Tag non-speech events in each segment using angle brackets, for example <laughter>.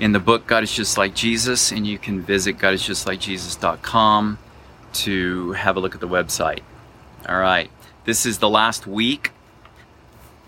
in the book God is Just Like Jesus, and you can visit godisjustlikejesus.com to have a look at the website. All right, this is the last week,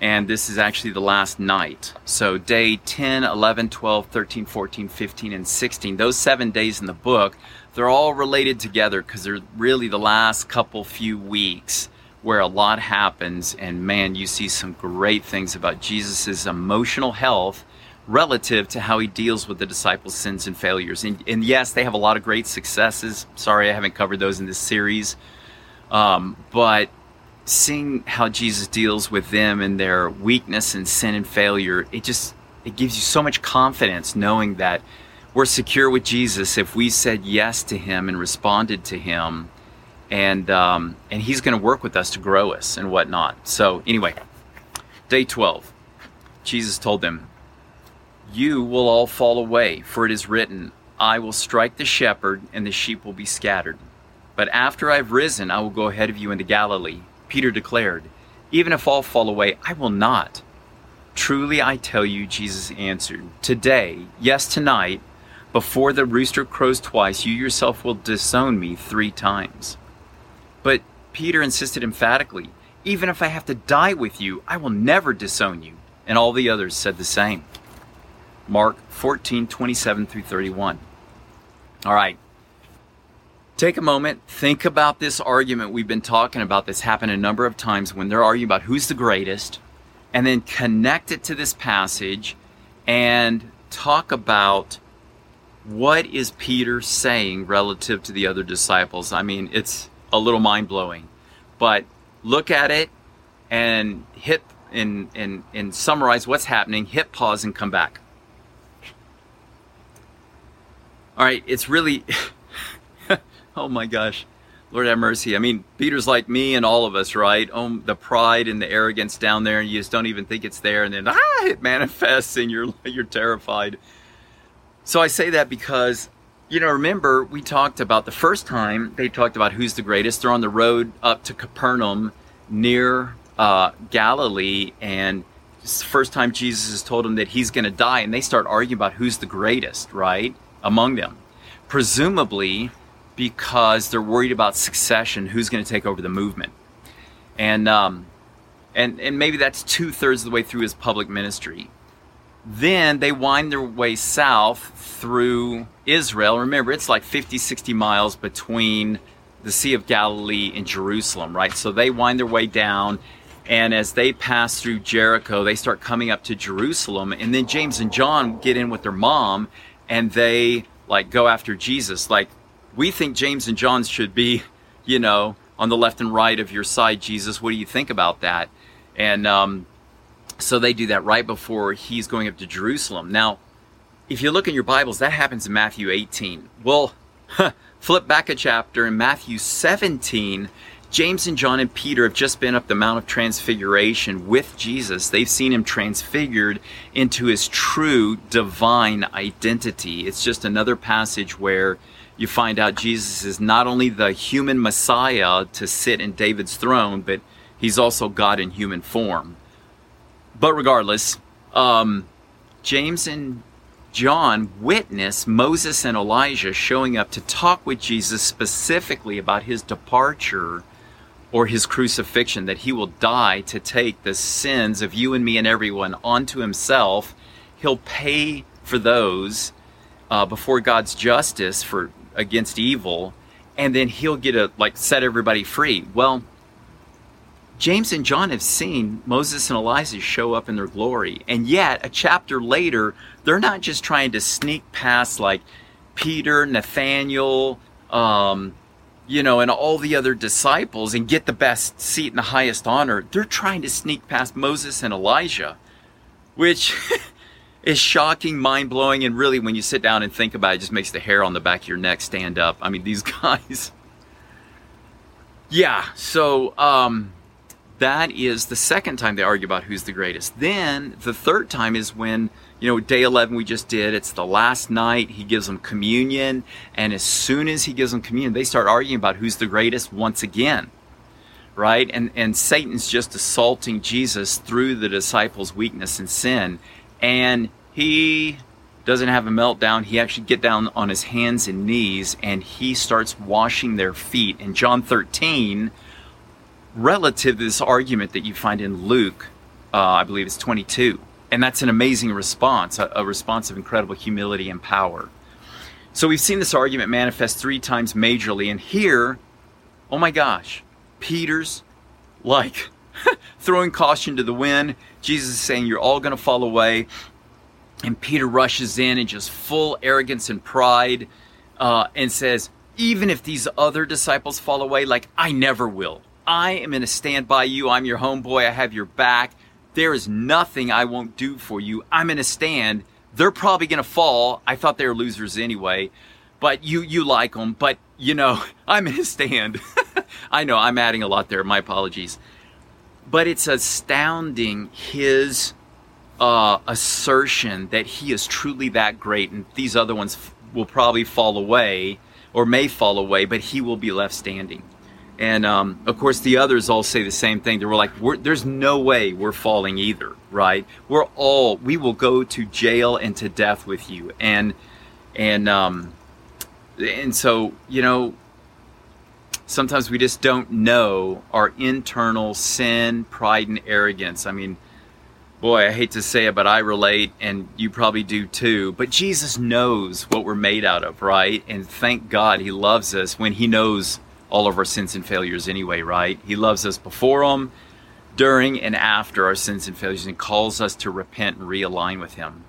and this is actually the last night. So, day 10, 11, 12, 13, 14, 15, and 16, those seven days in the book, they're all related together because they're really the last couple few weeks where a lot happens, and man, you see some great things about Jesus' emotional health relative to how he deals with the disciples' sins and failures. And, and, yes, they have a lot of great successes. Sorry, I haven't covered those in this series. Um, but seeing how Jesus deals with them and their weakness and sin and failure, it just it gives you so much confidence knowing that we're secure with Jesus if we said yes to Him and responded to Him, and um, and He's going to work with us to grow us and whatnot. So anyway, day twelve, Jesus told them, you will all fall away, for it is written, I will strike the shepherd, and the sheep will be scattered. But after I've risen, I will go ahead of you into Galilee. Peter declared, Even if all fall away, I will not. Truly I tell you, Jesus answered, Today, yes, tonight, before the rooster crows twice, you yourself will disown me three times. But Peter insisted emphatically, Even if I have to die with you, I will never disown you. And all the others said the same. Mark 14, 27 through 31. All right. Take a moment, think about this argument we've been talking about that's happened a number of times when they're arguing about who's the greatest, and then connect it to this passage and talk about what is Peter saying relative to the other disciples. I mean, it's a little mind blowing, but look at it and hit and, and, and summarize what's happening, hit pause, and come back. All right, it's really, <laughs> oh my gosh, Lord have mercy. I mean, Peter's like me and all of us, right? Oh, the pride and the arrogance down there, and you just don't even think it's there, and then ah, it manifests, and you're <laughs> you're terrified. So I say that because, you know, remember we talked about the first time they talked about who's the greatest. They're on the road up to Capernaum, near uh, Galilee, and it's the first time Jesus has told them that he's going to die, and they start arguing about who's the greatest, right? Among them. Presumably because they're worried about succession, who's going to take over the movement. And, um, and, and maybe that's two thirds of the way through his public ministry. Then they wind their way south through Israel. Remember, it's like 50, 60 miles between the Sea of Galilee and Jerusalem, right? So they wind their way down, and as they pass through Jericho, they start coming up to Jerusalem. And then James and John get in with their mom, and they like go after Jesus. Like we think James and John should be, you know, on the left and right of your side, Jesus. What do you think about that? And um, so they do that right before he's going up to Jerusalem. Now, if you look in your Bibles, that happens in Matthew 18. Well, <laughs> flip back a chapter in Matthew 17 James and John and Peter have just been up the Mount of Transfiguration with Jesus. They've seen him transfigured into his true divine identity. It's just another passage where you find out Jesus is not only the human Messiah to sit in David's throne, but he's also God in human form. But regardless, um, James and John witness Moses and Elijah showing up to talk with Jesus specifically about his departure or his crucifixion, that he will die to take the sins of you and me and everyone onto himself. He'll pay for those uh, before God's justice for against evil, and then he'll get a like set everybody free. Well, James and John have seen Moses and Elijah show up in their glory, and yet a chapter later, they're not just trying to sneak past like Peter, Nathaniel, um, you know, and all the other disciples and get the best seat and the highest honor. They're trying to sneak past Moses and Elijah, which <laughs> is shocking, mind blowing, and really, when you sit down and think about it, it just makes the hair on the back of your neck stand up. I mean, these <laughs> guys. yeah, so um, that is the second time they argue about who's the greatest. Then the third time is when you know, day 11 we just did, it's the last night. He gives them communion. And as soon as he gives them communion, they start arguing about who's the greatest once again. Right? And, and Satan's just assaulting Jesus through the disciples' weakness and sin. And he doesn't have a meltdown. He actually get down on his hands and knees and he starts washing their feet. In John 13, relative to this argument that you find in Luke, uh, I believe it's 22. And that's an amazing response, a, a response of incredible humility and power. So we've seen this argument manifest three times majorly. And here, oh my gosh, Peter's like <laughs> throwing caution to the wind. Jesus is saying, You're all going to fall away. And Peter rushes in and just full arrogance and pride uh, and says, Even if these other disciples fall away, like I never will. I am going to stand by you. I'm your homeboy. I have your back. There is nothing I won't do for you. I'm going to stand. They're probably going to fall. I thought they were losers anyway, but you you like them. But you know, <laughs> I'm going to stand. <laughs> I know I'm adding a lot there. My apologies. But it's astounding his uh, assertion that he is truly that great, and these other ones f- will probably fall away or may fall away, but he will be left standing. And um, of course, the others all say the same thing. They were like, we're, "There's no way we're falling either, right? We're all we will go to jail and to death with you." And and um, and so you know, sometimes we just don't know our internal sin, pride, and arrogance. I mean, boy, I hate to say it, but I relate, and you probably do too. But Jesus knows what we're made out of, right? And thank God He loves us when He knows all of our sins and failures anyway, right? He loves us before them, during, and after our sins and failures and calls us to repent and realign with Him.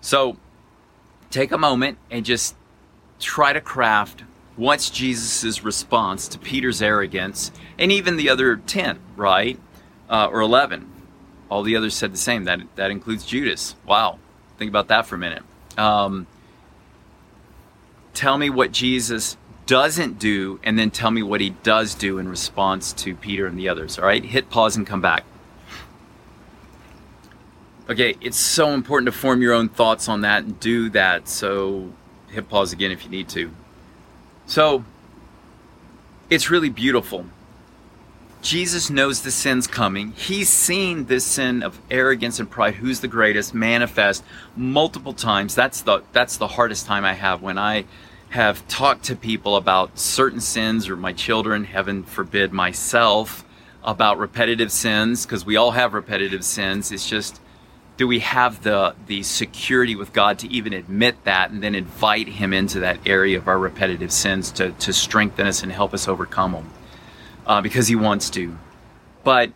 So take a moment and just try to craft what's Jesus' response to Peter's arrogance and even the other 10, right? Uh, or 11. All the others said the same. That, that includes Judas. Wow. Think about that for a minute. Um, tell me what Jesus doesn't do, and then tell me what he does do in response to Peter and the others. All right, hit pause and come back. Okay, it's so important to form your own thoughts on that and do that. So hit pause again if you need to. So it's really beautiful. Jesus knows the sin's coming. He's seen this sin of arrogance and pride, who's the greatest, manifest multiple times. That's the that's the hardest time I have when I have talked to people about certain sins or my children, heaven forbid myself, about repetitive sins, because we all have repetitive sins. It's just, do we have the, the security with God to even admit that and then invite Him into that area of our repetitive sins to, to strengthen us and help us overcome them? Uh, because He wants to. But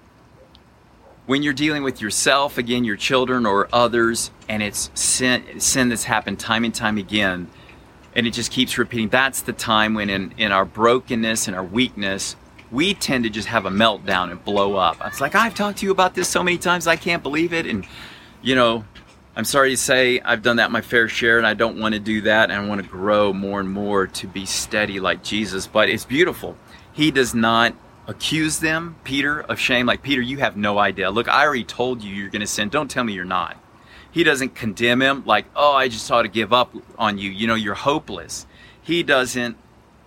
when you're dealing with yourself, again, your children or others, and it's sin, sin that's happened time and time again, and it just keeps repeating. That's the time when, in, in our brokenness and our weakness, we tend to just have a meltdown and blow up. It's like, I've talked to you about this so many times, I can't believe it. And, you know, I'm sorry to say I've done that my fair share, and I don't want to do that. And I want to grow more and more to be steady like Jesus. But it's beautiful. He does not accuse them, Peter, of shame. Like, Peter, you have no idea. Look, I already told you you're going to sin. Don't tell me you're not. He doesn't condemn him like, oh, I just ought to give up on you. You know, you're hopeless. He doesn't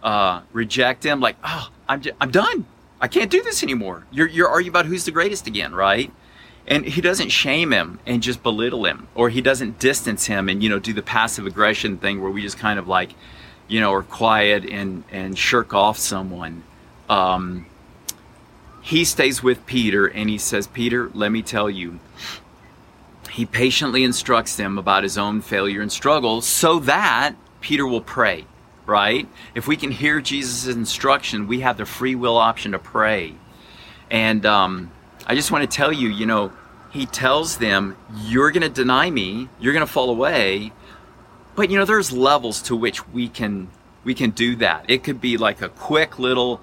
uh, reject him like, oh, I'm, I'm done. I can't do this anymore. You're, you're arguing about who's the greatest again, right? And he doesn't shame him and just belittle him, or he doesn't distance him and, you know, do the passive aggression thing where we just kind of like, you know, are quiet and, and shirk off someone. Um, he stays with Peter and he says, Peter, let me tell you, he patiently instructs them about his own failure and struggle so that Peter will pray, right? If we can hear Jesus' instruction, we have the free will option to pray. And um, I just want to tell you, you know, he tells them, You're going to deny me, you're going to fall away. But, you know, there's levels to which we can we can do that. It could be like a quick little,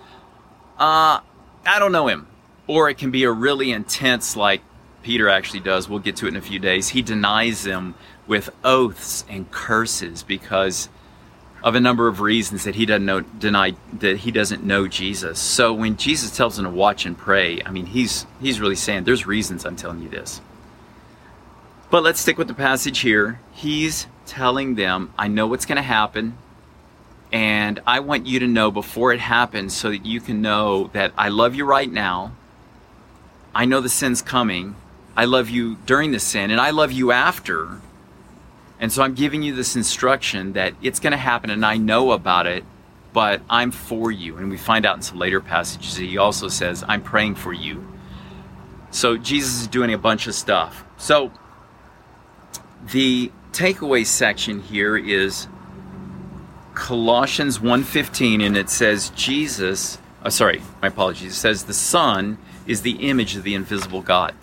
uh, I don't know him. Or it can be a really intense, like, Peter actually does, we'll get to it in a few days, he denies them with oaths and curses because of a number of reasons that he doesn't know deny that he doesn't know Jesus. So when Jesus tells him to watch and pray, I mean he's he's really saying there's reasons I'm telling you this. But let's stick with the passage here. He's telling them, I know what's going to happen. And I want you to know before it happens so that you can know that I love you right now. I know the sin's coming. I love you during the sin, and I love you after. And so I'm giving you this instruction that it's going to happen and I know about it, but I'm for you. And we find out in some later passages that he also says, I'm praying for you. So Jesus is doing a bunch of stuff. So the takeaway section here is Colossians 1:15 and it says Jesus, uh, sorry, my apologies. It says the Son is the image of the invisible God.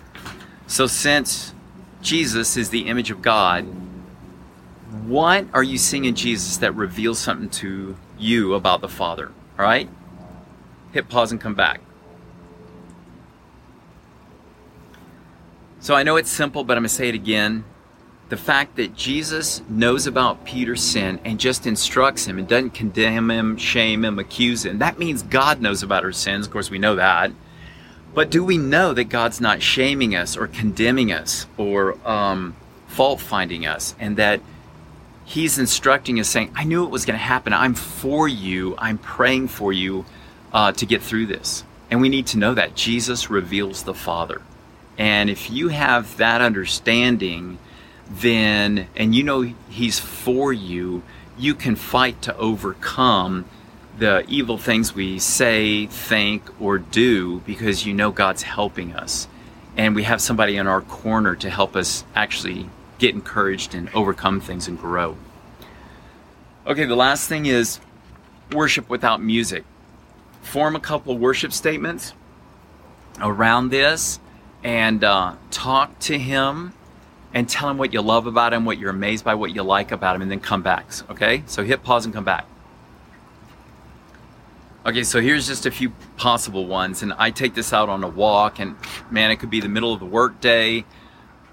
So since Jesus is the image of God, what are you seeing in Jesus that reveals something to you about the Father? All right? Hit pause and come back. So I know it's simple, but I'm going to say it again. The fact that Jesus knows about Peter's sin and just instructs him and doesn't condemn him, shame him, accuse him, that means God knows about our sins. Of course, we know that. But do we know that God's not shaming us or condemning us or um, fault finding us and that He's instructing us, saying, I knew it was going to happen. I'm for you. I'm praying for you uh, to get through this. And we need to know that Jesus reveals the Father. And if you have that understanding, then, and you know He's for you, you can fight to overcome the evil things we say, think, or do because you know God's helping us. And we have somebody in our corner to help us actually get encouraged and overcome things and grow. Okay, the last thing is worship without music. Form a couple worship statements around this and uh, talk to him and tell him what you love about him, what you're amazed by, what you like about him, and then come back. Okay? So hit pause and come back. Okay, so here's just a few possible ones, and I take this out on a walk, and man, it could be the middle of the workday.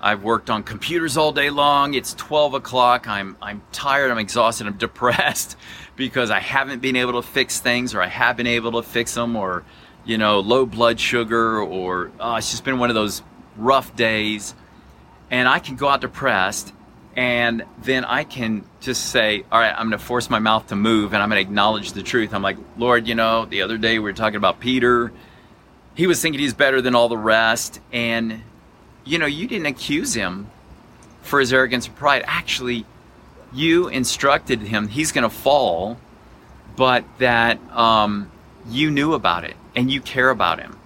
I've worked on computers all day long. It's 12 o'clock. I'm I'm tired. I'm exhausted. I'm <laughs> depressed because I haven't been able to fix things, or I have been able to fix them, or you know, low blood sugar, or oh, it's just been one of those rough days, and I can go out depressed and then I can just say, all right, I'm going to force my mouth to move and I'm going to acknowledge the truth. I'm like, Lord, you know, the other day we were talking about Peter. He was thinking he's better than all the rest. And, you know, you didn't accuse him for his arrogance and pride. Actually, you instructed him he's going to fall, but that um, you knew about it and you care about him.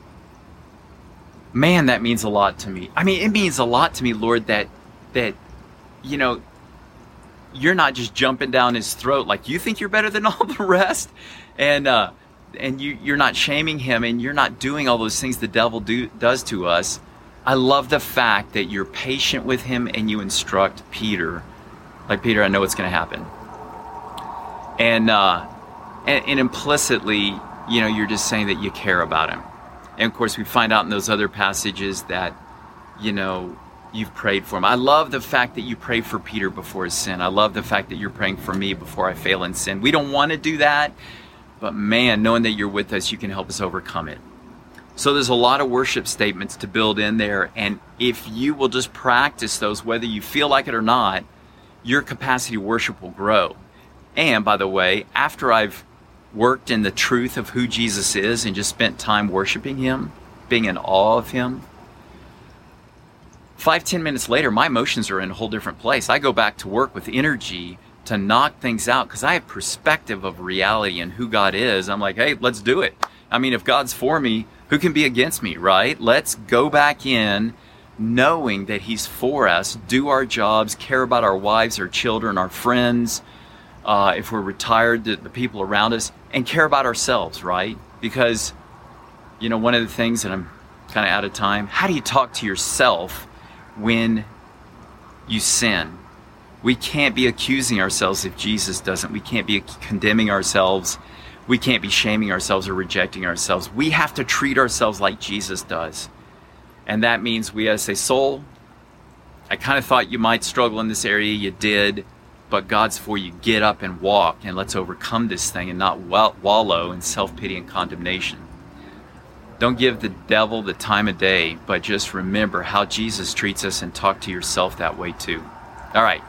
Man, that means a lot to me. I mean, it means a lot to me, Lord, that that you know, you're not just jumping down his throat like you think you're better than all <laughs> the rest, and uh, and you you're not shaming him, and you're not doing all those things the devil do does to us. I love the fact that you're patient with him and you instruct Peter, like Peter, I know what's going to happen, and, uh, and and implicitly, you know, you're just saying that you care about him, and of course we find out in those other passages that, you know, you've prayed for him. I love the fact that you pray for Peter before his sin. I love the fact that you're praying for me before I fail in sin. We don't want to do that, but man, knowing that you're with us, you can help us overcome it. So there's a lot of worship statements to build in there, and if you will just practice those, whether you feel like it or not, your capacity to worship will grow. And by the way, after I've worked in the truth of who Jesus is and just spent time worshiping him, being in awe of him, five, ten minutes later, my emotions are in a whole different place. I go back to work with energy to knock things out because I have perspective of reality and who God is. I'm like, hey, let's do it. I mean, if God's for me, who can be against me, right? Let's go back in knowing that He's for us, do our jobs, care about our wives, our children, our friends, uh, if we're retired, the, the people around us, and care about ourselves, right? Because, you know, one of the things, and I'm kind of out of time, how do you talk to yourself when you sin. We can't be accusing ourselves if Jesus doesn't. We can't be condemning ourselves. We can't be shaming ourselves or rejecting ourselves. We have to treat ourselves like Jesus does. And that means we to say, Soul, I kind of thought you might struggle in this area. You did. But God's for you. Get up and walk, and let's overcome this thing and not wallow in self pity and condemnation. Don't give the devil the time of day, but just remember how Jesus treats us and talk to yourself that way too. All right.